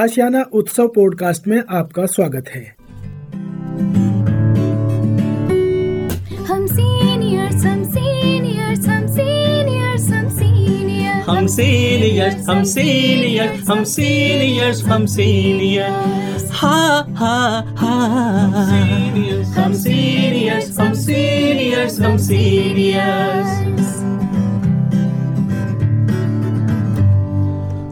आशियाना उत्सव पॉडकास्ट में आपका स्वागत है। हम सीनियर्स हम सीनियर्स हम सीनियर्स हम सीनियर्स हम सीनियर्स हम सीनियर्स हम सीनियर्स हम सीनियर्स हा हा हा हम सीनियर्स हम सीनियर्स हम सीनियर्स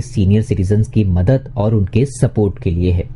सीनियर सिटीजन की मदद और उनके सपोर्ट के लिए है।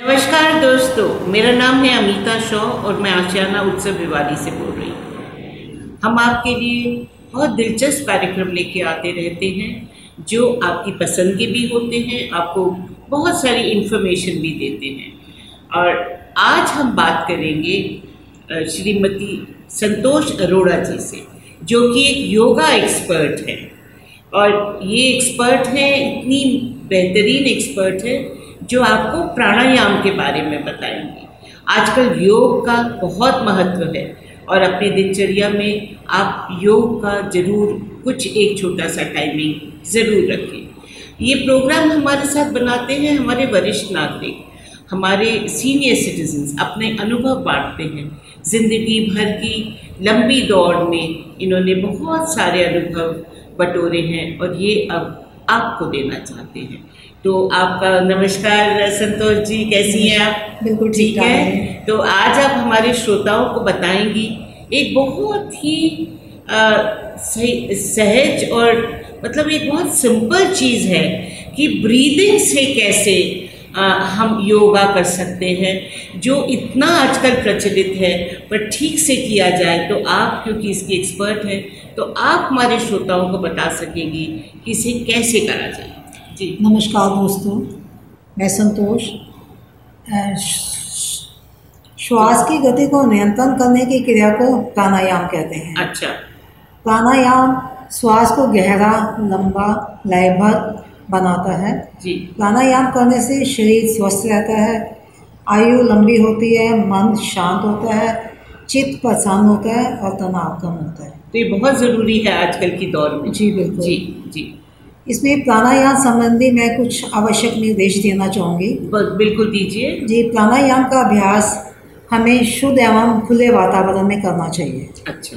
नमस्कार दोस्तों, मेरा नाम है अमिता शॉ और मैं आशियाना उत्सव भिवाड़ी से बोल रही हूँ। हम आपके लिए बहुत दिलचस्प कार्यक्रम लेके आते रहते हैं, जो आपकी पसंद के भी होते हैं, आपको बहुत सारी इन्फॉर्मेशन भी देते हैं। और आज हम बात करेंगे श्रीमती संतोष अरोड़ा जी से, जो कि एक योगा एक्सपर्ट है। और ये एक्सपर्ट है, इतनी बेहतरीन एक्सपर्ट है जो आपको प्राणायाम के बारे में बताएँगे। आजकल योग का बहुत महत्व है और अपने दिनचर्या में आप योग का ज़रूर कुछ एक छोटा सा टाइमिंग ज़रूर रखें। ये प्रोग्राम हमारे साथ बनाते हैं हमारे वरिष्ठ नागरिक। हमारे सीनियर सिटीजन्स अपने अनुभव बांटते हैं। ज़िंदगी भर की लंबी दौड़ में इन्होंने बहुत सारे अनुभव बटोरे हैं और ये अब आपको देना चाहते हैं। तो आपका नमस्कार संतोष जी कैसी हैं आप? बिल्कुल ठीक है? तो आज आप हमारे श्रोताओं को बताएँगी एक बहुत ही सही सहज और मतलब एक बहुत सिंपल चीज़ है कि ब्रीदिंग से कैसे अ, हम योगा कर सकते हैं जो इतना आजकल प्रचलित है पर ठीक से किया जाए तो आप क्योंकि इसकी एक्सपर्ट हैं तो आप हमारे श्रोताओं को बता सकेंगी कि इसे कैसे करा जाए। जी। नमस्कार दोस्तों मैं संतोष। श्वास की गति को नियंत्रण करने की क्रिया को प्राणायाम कहते हैं। अच्छा। प्राणायाम श्वास को गहरा लंबा लयभर बनाता है। जी। प्राणायाम करने से शरीर स्वस्थ रहता है आयु लंबी होती है मन शांत होता है चित्त प्रसन्न होता है और तनाव कम होता है। तो ये बहुत ज़रूरी है आजकल की दौर में। जी बिल्कुल। जी जी। इसमें प्राणायाम संबंधी मैं कुछ आवश्यक निर्देश देना चाहूँगी। बिल्कुल दीजिए। जी प्राणायाम का अभ्यास हमें शुद्ध एवं खुले वातावरण में करना चाहिए। अच्छा।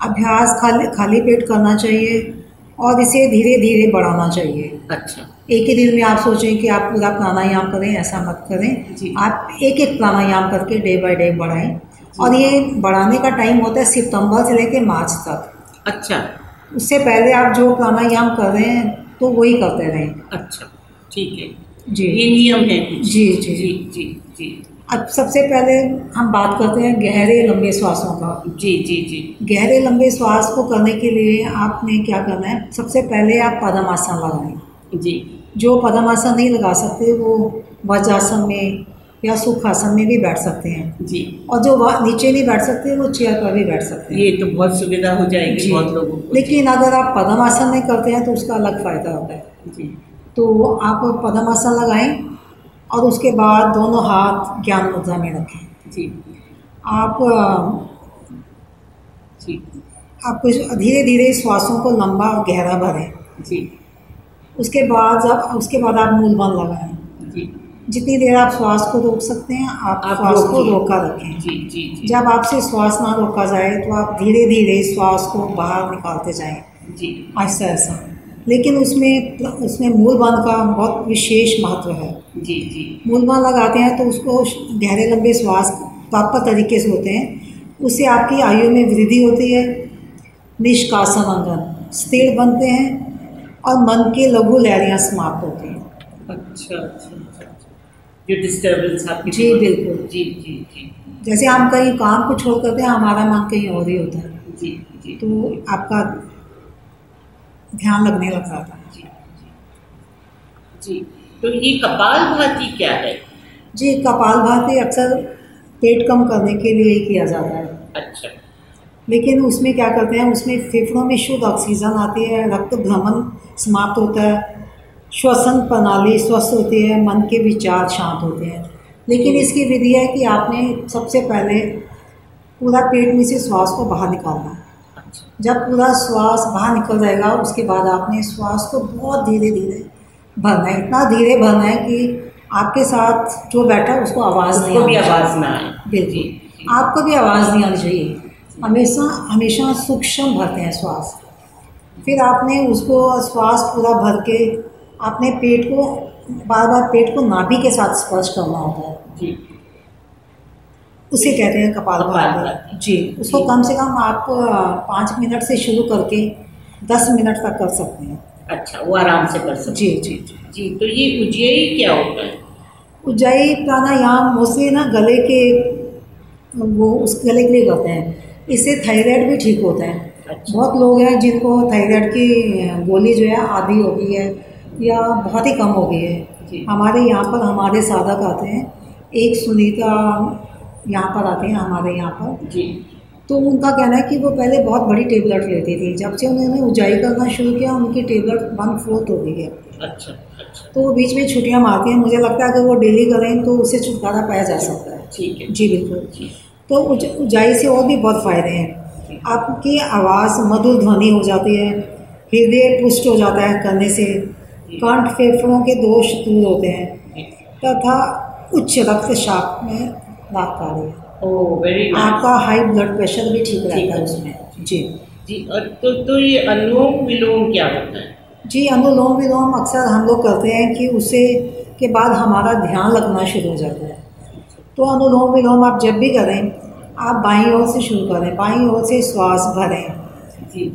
अभ्यास खाली खाली पेट करना चाहिए और इसे धीरे धीरे बढ़ाना चाहिए। अच्छा। एक ही दिन में आप सोचें कि आप पूरा प्राणायाम करें ऐसा मत करें। जी। आप एक एक प्राणायाम करके डे बाय डे बढ़ाएँ। और ये बढ़ाने का टाइम होता है सितंबर से लेकर मार्च तक। अच्छा। उससे पहले आप जो प्राणायाम कर रहे हैं तो वही करते रहें। अच्छा ठीक है। जी। ये नियम है। जी, जी। जी जी जी। अब सबसे पहले हम बात करते हैं गहरे लंबे श्वासों का। जी जी जी। गहरे लंबे श्वास को करने के लिए आपने क्या करना है? सबसे पहले आप पदमासन लगाएँ। जी। जो पदमासन नहीं लगा सकते वो वज्रासन में या सुखासन में भी बैठ सकते हैं। जी। और जो नीचे नहीं बैठ सकते वो चेयर पर भी बैठ सकते हैं। ये तो बहुत सुविधा हो जाएगी बहुत लोगों को। लेकिन अगर आप पद्मासन नहीं करते हैं तो उसका अलग फ़ायदा होता है। जी। तो आप पद्मासन लगाएँ और उसके बाद दोनों हाथ ज्ञान मुद्रा में रखें। जी। आप जी। आप कुछ धीरे धीरे श्वासों को लंबा और गहरा भरें। जी। उसके बाद जब उसके बाद आप मूल बंद लगाएँ। जी। जितनी देर आप श्वास को रोक सकते हैं आप, आप श्वास को रोका रखें। जी जी जी। जब आपसे श्वास ना रोका जाए तो आप धीरे धीरे श्वास को बाहर निकालते जाएँ। जी। ऐसा ऐसा लेकिन उसमें उसमें मूल बंद का बहुत विशेष महत्व है। जी जी। मूल बंद लगाते हैं तो उसको गहरे लंबे श्वास प्रॉपर तरीके से होते हैं। उससे आपकी आयु में वृद्धि होती है। निष्कासन अंगन स्थिर बनते हैं और मन के लघु लहरियाँ समाप्त होती हैं। अच्छा अच्छा। जो डिस्टर्बेंस आपकी जी, बिल्कुल। जी जी जी। जैसे हम कहीं काम को छोड़ करते हैं हमारा मन कहीं और ही होता है। जी जी। तो आपका ध्यान लगने लग जाता है। जी जी। तो ये कपाल भाती क्या है? जी कपाल भाती अक्सर पेट कम करने के लिए ही किया जाता है। अच्छा। लेकिन उसमें क्या करते हैं उसमें फेफड़ों में शुद्ध ऑक्सीजन आती है रक्त भ्रमण समाप्त होता है। श्वसन प्रणाली स्वस्थ होती है मन के विचार शांत होते हैं। लेकिन इसकी विधि है कि आपने सबसे पहले पूरा पेट में से श्वास को बाहर निकालना। है जब पूरा श्वास बाहर निकल जाएगा उसके बाद आपने श्वास को बहुत धीरे धीरे भरना है। इतना धीरे भरना है कि आपके साथ जो बैठा है उसको आवाज़ नहीं भी आवाज़ ना आए। बिल्कुल। आपको भी आवाज़ नहीं आनी चाहिए। हमेशा हमेशा सूक्ष्म भरते हैं श्वास। फिर आपने उसको श्वास पूरा भर के अपने पेट को बार बार पेट को नाभि के साथ स्पर्श करना होता है। जी। उसे कहते हैं कपाल। भाती जी उसको। कम से कम आप पाँच मिनट से शुरू करके दस मिनट तक कर सकते हैं। अच्छा वो आराम से कर सकते जी जी जी। जी तो ये उज्जयी क्या होता है? उज्जाई प्राणायाम मोस्टली ना गले के वो उस गले के लिए करते हैं। इससे थायराइड भी ठीक होता है। अच्छा। बहुत लोग हैं जिनको थायराइड की गोली जो है आधी हो गई है। या बहुत ही कम हो गई है। हमारे यहाँ पर हमारे साधक आते हैं। एक सुनीता यहाँ पर आते हैं हमारे यहाँ पर। जी। तो उनका कहना है कि वो पहले बहुत बड़ी टेबलेट लेती थी। जब से उन्होंने ऊंचाई करना शुरू किया उनकी टेबलेट वन फोर्थ हो गई है। अच्छा अच्छा। तो वो बीच में छुट्टियाँ मारती हैं। मुझे लगता है अगर वो डेली करें तो उससे छुटकारा पाया जा सकता है। ठीक है। जी बिल्कुल। तो ऊंच- ऊंचाई से और भी बहुत फ़ायदे हैं। आपकी आवाज़ मधुर ध्वनि हो जाती है हृदय पुष्ट हो जाता है करने से। कंठ फेफड़ों के दोष दूर होते हैं। तथा उच्च रक्तचाप में लाभकारी। है आपका हाई ब्लड प्रेशर भी ठीक रहता है। उसमें। जी। जी और तो तो ये अनुलोम विलोम क्या होता है? जी अनुलोम विलोम अक्सर हम लोग करते हैं कि उसे के बाद हमारा ध्यान लगना शुरू हो जाता है। तो अनुलोम विलोम आप जब भी करें आप बाईं ओर से शुरू करें बाईं ओर से श्वास भरें।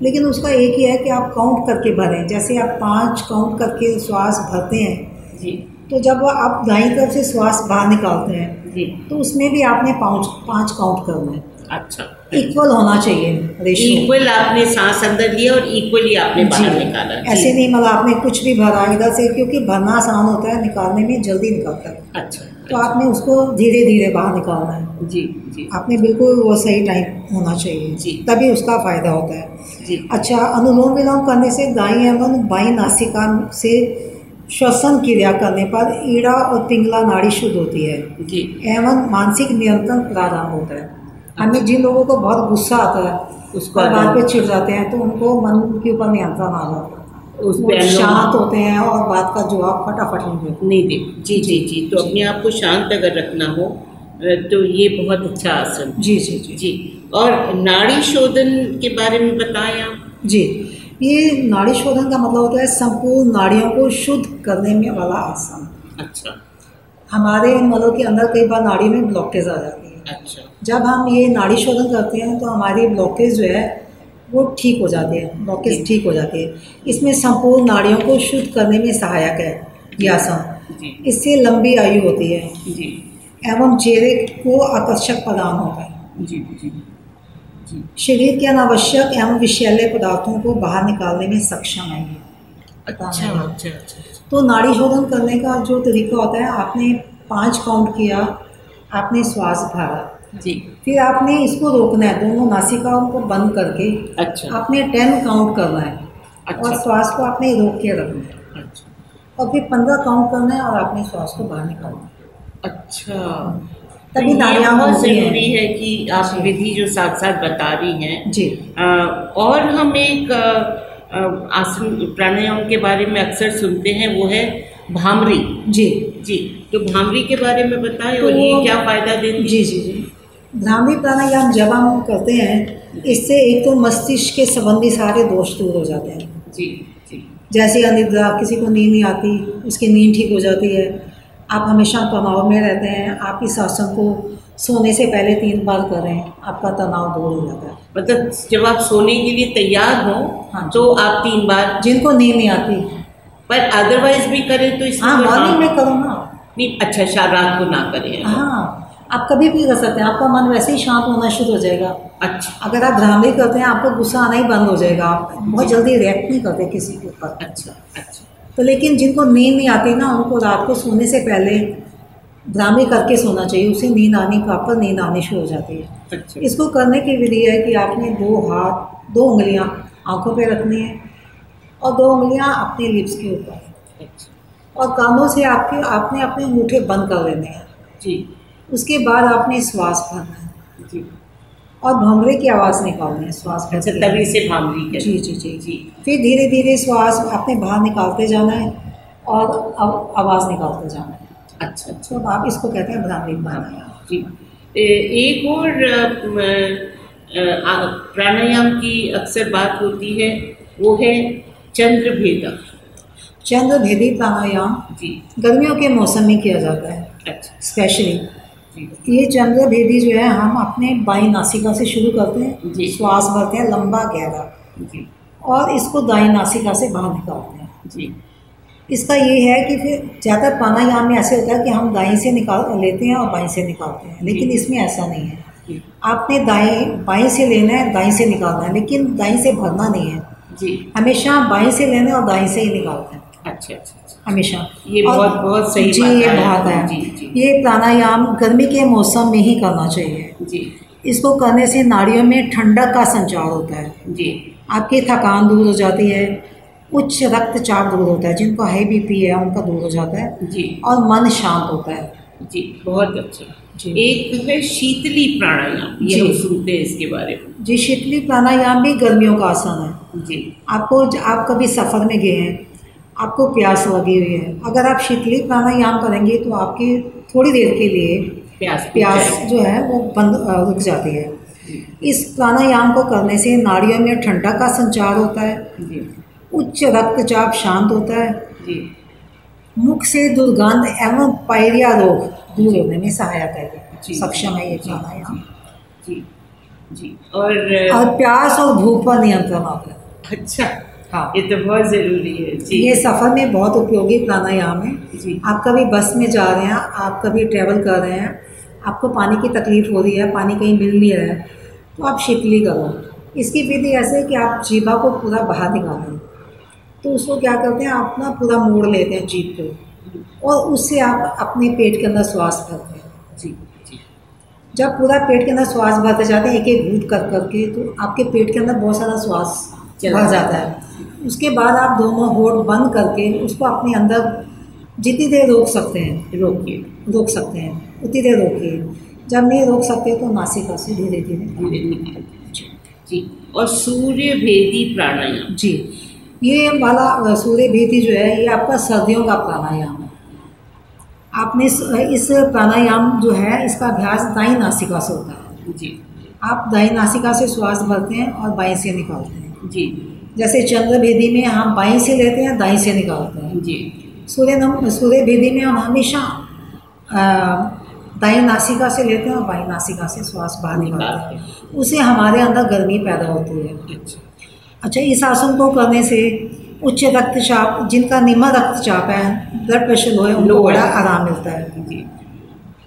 लेकिन उसका एक ही है कि आप काउंट करके भरें। जैसे आप पाँच काउंट करके श्वास भरते हैं जी। तो जब आप दाईं तरफ़ से श्वास बाहर निकालते हैं जी। तो उसमें भी आपने पाँच पाँच काउंट करना है। अच्छा। इक्वल होना चाहिए रेशियो इक्वल आपने सांस अंदर लिया और इक्वली आपने बाहर। निकाला। ऐसे नहीं मतलब आपने कुछ भी भरा इधर से क्योंकि भरना आसान होता है निकालने में जल्दी निकलता है। अच्छा। तो आपने उसको धीरे धीरे बाहर निकालना है। जी जी। आपने बिल्कुल वो सही टाइम होना चाहिए। जी। तभी उसका फ़ायदा होता है। जी। अच्छा अनुलोम विलोम करने से दाई एवं बाई नासिका से श्वसन क्रिया करने पर ईड़ा और पिंगला नाड़ी शुद्ध होती है। जी। एवं मानसिक नियंत्रण प्रारंभ होता है। हमें जिन लोगों को बहुत गुस्सा आता है उसको बात पे चिढ़ जाते हैं तो उनको मन के ऊपर नियंत्रण आ जाता है। उस वो पे अनुलोम- शांत होते हैं और बात का जवाब फटाफट नहीं देते। नहीं दे जी जी जी। तो अपने आप को शांत अगर रखना हो तो ये बहुत अच्छा आसन जी जी जी। जी। और नाड़ी शोधन के बारे में बताएँ आप। जी। ये नाड़ी शोधन का मतलब होता है संपूर्ण नाड़ियों को शुद्ध करने में वाला आसन। अच्छा। हमारे मतलब के अंदर कई बार नाड़ी में ब्लॉकेज आ जाती है। अच्छा। जब हम ये नाड़ी शोधन करते हैं तो हमारी ब्लॉकेज जो है वो ठीक हो जाती है। ब्लॉकेज ठीक हो जाती है। इसमें संपूर्ण नाड़ियों को शुद्ध करने में सहायक है ये आसन। इससे लंबी आयु होती है। जी। एवं चेहरे को आकर्षक प्रदान होता है। जी जी। जी। शरीर के अनावश्यक एवं विषैले पदार्थों को बाहर निकालने में सक्षम है अच्छा अच्छा अच्छा तो नाड़ी शोधन करने का जो तरीका होता है आपने पाँच काउंट किया आपने श्वास भरा। जी। फिर आपने इसको रोकना है दोनों नासिकाओं को बंद करके अच्छा। आपने टेन काउंट करना है। अच्छा। और श्वास को आपने रोक के रखना है। अच्छा। और फिर पंद्रह काउंट करना है और आपने श्वास को बाहर निकालना है। अच्छा। तभी तो नाड़ियाँ बहुत ज़रूरी है कि आप विधि जो साथ साथ बता रही हैं जी। अ, और हम एक आसन प्राणायाम के बारे में अक्सर सुनते हैं वो है भामरी। जी। जी। तो भामरी के बारे में बताएँ तो और ये क्या फ़ायदा देती है? जी जी जी। भ्रामरी प्राणायाम जब हम करते हैं इससे एक तो मस्तिष्क के संबंधी सारे दोष दूर हो जाते हैं। जी जी। जैसे अनिद्रा किसी को नींद नहीं आती उसकी नींद ठीक हो जाती है आप हमेशा तनाव में रहते हैं आप इस आसन को सोने से पहले तीन बार करें आपका तनाव दूर हो जाता है। मतलब जब आप सोने के लिए तैयार हो हाँ। तो आप तीन बार जिनको नींद नहीं आती। पर अदरवाइज़ भी करें तो इसमें हाँ मॉर्निंग में करो ना। नहीं अच्छा शा रात को ना करें। हाँ। आप कभी भी कर सकते हैं। आपका मन वैसे ही शांत होना शुरू हो जाएगा। अच्छा। अगर आप भ्रामरी करते हैं आपको गुस्सा आना ही बंद हो जाएगा। आप बहुत जल्दी रिएक्ट नहीं करते किसी के ऊपर। अच्छा अच्छा। तो लेकिन जिनको नींद नहीं आती ना उनको रात को सोने से पहले भ्रामरी करके सोना चाहिए। उसे नींद आनी प्रॉपर नींद आनी शुरू हो जाती है। अच्छा। इसको करने की विधि है कि आपने दो हाथ दो उंगलियाँ आँखों पे रखनी है और दो उंगलियाँ अपने लिप्स के ऊपर। अच्छा। और कानों से आपके आपने अपने अंगूठे बंद कर लेने हैं। जी। उसके बाद आपने श्वास भरना है जी। और भंवरे की आवाज़ निकालनी है श्वास अच्छा तभी से भामरी जी जी जी जी। फिर धीरे धीरे श्वास आपने बाहर निकालते जाना है और अब आवाज़ निकालते जाना है। अच्छा अच्छा। तो अब आप इसको कहते हैं भ्रामरी प्राणायाम जी। एक और प्राणायाम की अक्सर बात होती है वो है चंद्र भेदा चंद्र भेदी प्राणायाम जी। गर्मियों के मौसम में किया जाता है। अच्छा। स्पेशली ये चंद्र भेदी जो है हम अपने बाई नासिका से शुरू करते हैं। जी। श्वास भरते हैं लंबा गहरा। जी। और इसको दाई नासिका से बाहर निकालते हैं। जी। इसका ये है कि फिर ज़्यादा प्राणायाम में ऐसे होता है कि हम दाई से निकाल लेते हैं और बाई से निकालते हैं। लेकिन इसमें ऐसा नहीं है। आपने दाई बाई से लेना है दाएँ से निकालना है। लेकिन दाई से भरना नहीं है। जी। हमेशा बाई से लेना है और दाएँ से ही निकालते हैं। अच्छा अच्छा अच्छा। हमेशा। ये बहुत- बहुत सही जी बात ये है। बात है। जी, जी। ये प्राणायाम गर्मी के मौसम में ही करना चाहिए। जी। इसको करने से नाड़ियों में ठंडक का संचार होता है। जी। आपकी थकान दूर हो जाती है उच्च रक्तचाप दूर होता है जिनको हाई बीपी है उनका दूर हो जाता है। जी। और मन शांत होता है। जी बहुत अच्छा। जी। एक है शीतली प्राणायाम ये। हम सुनते हैं इसके बारे में। जी शीतली प्राणायाम भी गर्मियों का आसन है। जी। आपको आप कभी सफ़र में गए हैं आपको प्यास लगी हुई है। अगर आप शीतली प्राणायाम करेंगे तो आपकी थोड़ी देर के लिए प्यास प्यास जो है वो बंद रुक जाती है। इस प्राणायाम को करने से नाड़ियों में ठंडा का संचार होता है। उच्च रक्तचाप शांत होता है। मुख से दुर्गंध एवं पायरिया रोग दूर होने में सहायता है। सक्षम है ये प्राणायाम। जी। जी। और और प्यास और भूख पर नियंत्रण आता है। अच्छा। हाँ। ये तो बहुत ज़रूरी है जी ये सफ़र में बहुत उपयोगी प्राणायाम है। जी। आप कभी बस में जा रहे हैं आप कभी ट्रैवल कर रहे हैं आपको पानी की तकलीफ़ हो रही है पानी कहीं मिल नहीं रहा है तो आप शीतली करो। इसकी विधि ऐसे है कि आप जीभा को पूरा बाहर निकालें। तो उसको क्या करते हैं आप ना पूरा मोड़ लेते हैं जीभ को और उससे आप अपने पेट के अंदर श्वास भरते हैं। जी जब पूरा पेट के अंदर श्वास भरते जाते हैं एक एक घूट कर करके तो आपके पेट के अंदर बहुत सारा श्वास चला भर जाता है। उसके बाद आप दोनों होठ बंद करके उसको अपने अंदर जितनी देर रोक सकते हैं रोकिए रोक सकते हैं उतनी देर रोकिए। जब नहीं रोक सकते तो नासिका से धीरे धीरे धीरे निकाल जी और सूर्य भेदी प्राणायाम। जी ये वाला सूर्य भेदी जो है ये आपका सर्दियों का प्राणायाम है। आपने इस, इस प्राणायाम जो है इसका अभ्यास दाई नासिका से होता है। जी। आप दाई नासिका से श्वास भरते हैं और बाएँ से निकालते हैं। जी। जैसे चंद्र भेदी में हम बाई से लेते हैं दाएँ से निकालते हैं। जी। सूर्य नम सूर्य भेदी में हम हमेशा दाई नासिका से लेते हैं और बाई नासिका से श्वास बाहर निकालते हैं। उससे हमारे अंदर गर्मी पैदा होती है। अच्छा। अच्छा इस आसन को करने से उच्च रक्तचाप जिनका निम्न रक्तचाप है ब्लड प्रेशर लो है उनको बड़ा आराम मिलता है।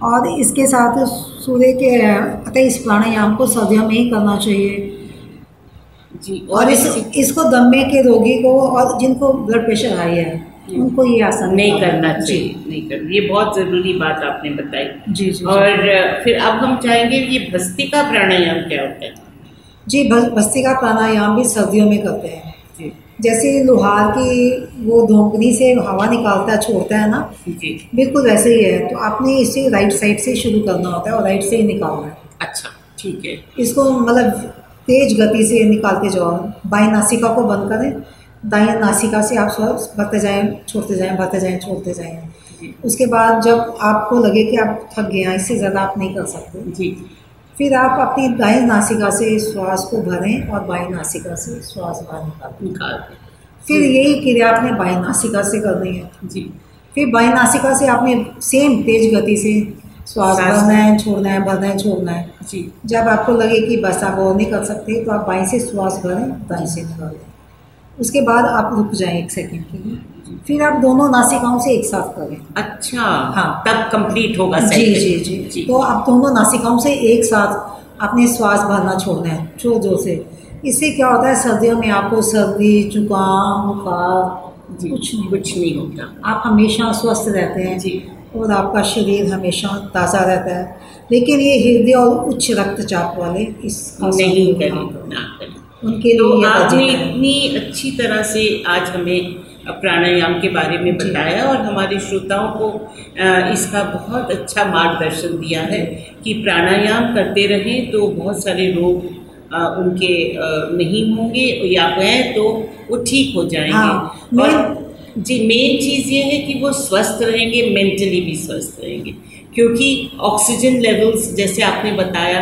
और इसके साथ सूर्य के अतः इस प्राणायाम को सर्दियों में ही करना चाहिए। जी। और इस इसको दमे के रोगी को और जिनको ब्लड प्रेशर हाई है उनको ये आसन नहीं करना चाहिए नहीं करना। ये बहुत ज़रूरी बात आपने बताई। जी जी जी। और अ, फिर अब हम चाहेंगे ये भस्तिका प्राणायाम क्या होता है? जी भ- भस्त्रिका प्राणायाम भी सर्दियों में करते हैं। जैसे लोहार की वो धोकनी से हवा निकालता है छोड़ता है ना जी। बिल्कुल वैसे ही है। तो आपने इसे राइट साइड से शुरू करना होता है और राइट से ही निकालना है। अच्छा ठीक है। इसको मतलब तेज गति से निकालते जाओ बाई नासिका को बंद करें। दाई नासिका से आप श्वास भरते जाएँ छोड़ते जाएँ भरते जाएँ छोड़ते जाएँ। उसके बाद जब आपको लगे कि आप थक गए हैं इससे ज़्यादा आप नहीं कर सकते। जी। फिर आप अपनी दाई नासिका से श्वास को भरें और बाई नासिका से श्वास बाहर निकालें। निकाल फिर यही क्रिया आपने बाई नासिका से करनी है। जी। फिर बाई नासिका से आपने सेम तेज गति से श्वास भरना है छोड़ना है भरना है छोड़ना है। जी। जब आपको लगे कि बस आप और नहीं कर सकते तो आप बाएँ से श्वास भरें दाएँ से निकालें उसके बाद आप रुक जाएँ एक सेकंड के लिए। फिर आप दोनों नासिकाओं से एक साथ करें। अच्छा हाँ। तब कंप्लीट होगा जी cycle। जी जी। जी। तो आप दोनों नासिकाओं से एक साथ अपने श्वास भरना छोड़ना है ज़ोर ज़ोर से। इससे क्या होता है सर्दियों में आपको सर्दी जुकाम बुखार कुछ नहीं। कुछ नहीं होता। आप हमेशा स्वस्थ रहते हैं। जी। और आपका शरीर हमेशा ताज़ा रहता है। लेकिन ये हृदय और उच्च रक्तचाप वाले इस नहीं करें ना करें। उनके तो लिए आपने इतनी अच्छी तरह से आज हमें प्राणायाम के बारे में बताया और हमारे श्रोताओं को इसका बहुत अच्छा मार्गदर्शन दिया है कि प्राणायाम करते रहें तो बहुत सारे रोग उनके नहीं होंगे। या गए तो वो ठीक हो जाएँगे। हाँ, और जी मेन चीज़ ये है कि वो स्वस्थ रहेंगे मेंटली भी स्वस्थ रहेंगे। क्योंकि ऑक्सीजन लेवल्स जैसे आपने बताया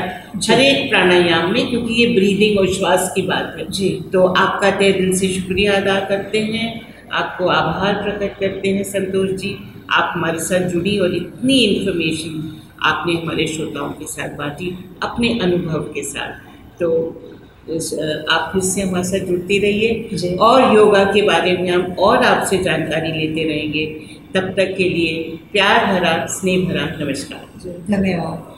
हर एक प्राणायाम में क्योंकि ये ब्रीदिंग और श्वास की बात है। जी। तो आपका तय दिल से शुक्रिया अदा करते हैं आपको आभार प्रकट करते हैं संतोष जी। आप हमारे साथ जुड़ी और इतनी इन्फॉर्मेशन आपने हमारे श्रोताओं के साथ बांटी अपने अनुभव के साथ। तो आप फिर से हमारे साथ जुड़ती रहिए। और योगा के बारे में हम और आपसे जानकारी लेते रहेंगे। तब तक के लिए प्यार भरा स्नेह भरा नमस्कार। धन्यवाद।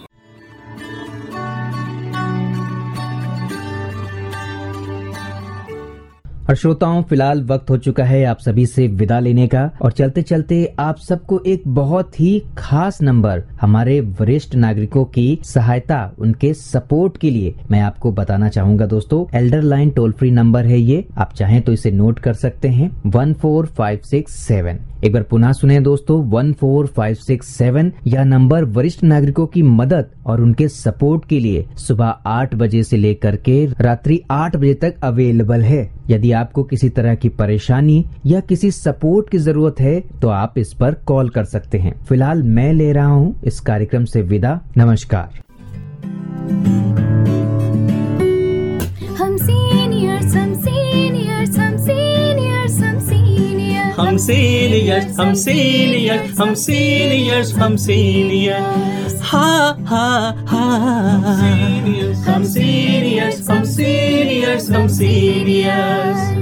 और श्रोताओं, फ़िलहाल वक्त हो चुका है आप सभी से विदा लेने का। और चलते चलते आप सबको एक बहुत ही खास नंबर हमारे वरिष्ठ नागरिकों की सहायता, उनके सपोर्ट के लिए मैं आपको बताना चाहूँगा दोस्तों। Elder line toll free number है ये। आप चाहें तो इसे नोट कर सकते हैं। One four five six seven एक बार पुनः सुने दोस्तों one four five six seven यह नंबर वरिष्ठ नागरिकों की मदद और उनके सपोर्ट के लिए सुबह आठ बजे से लेकर के रात्रि आठ बजे तक अवेलेबल है। यदि आपको किसी तरह की परेशानी या किसी सपोर्ट की ज़रूरत है तो आप इस पर कॉल कर सकते हैं। फ़िलहाल मैं ले रहा हूँ इस कार्यक्रम से विदा। नमस्कार। हम सीनियर्स हम सीनियर्स हम सीनियर्स हम सीनियर हम सीनियर्स हम सीनियर्स हम सीनियर्स हम सीनियर्स हा हा हा हम सीनियर्स हम सीनियर्स हम सीनियर्स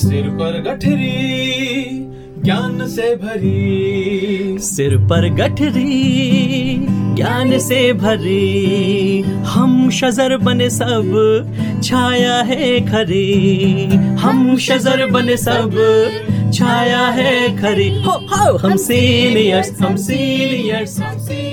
सिर पर गठरी, ज्ञान से भरी। सिर पर गठरी, ज्ञान से भरी। हम शजर बने सब, छाया है खरी। हम शजर बने सब, छाया है खरी। हो हो हम सीनियर्स हम सीनियर्स हम सीनियर्स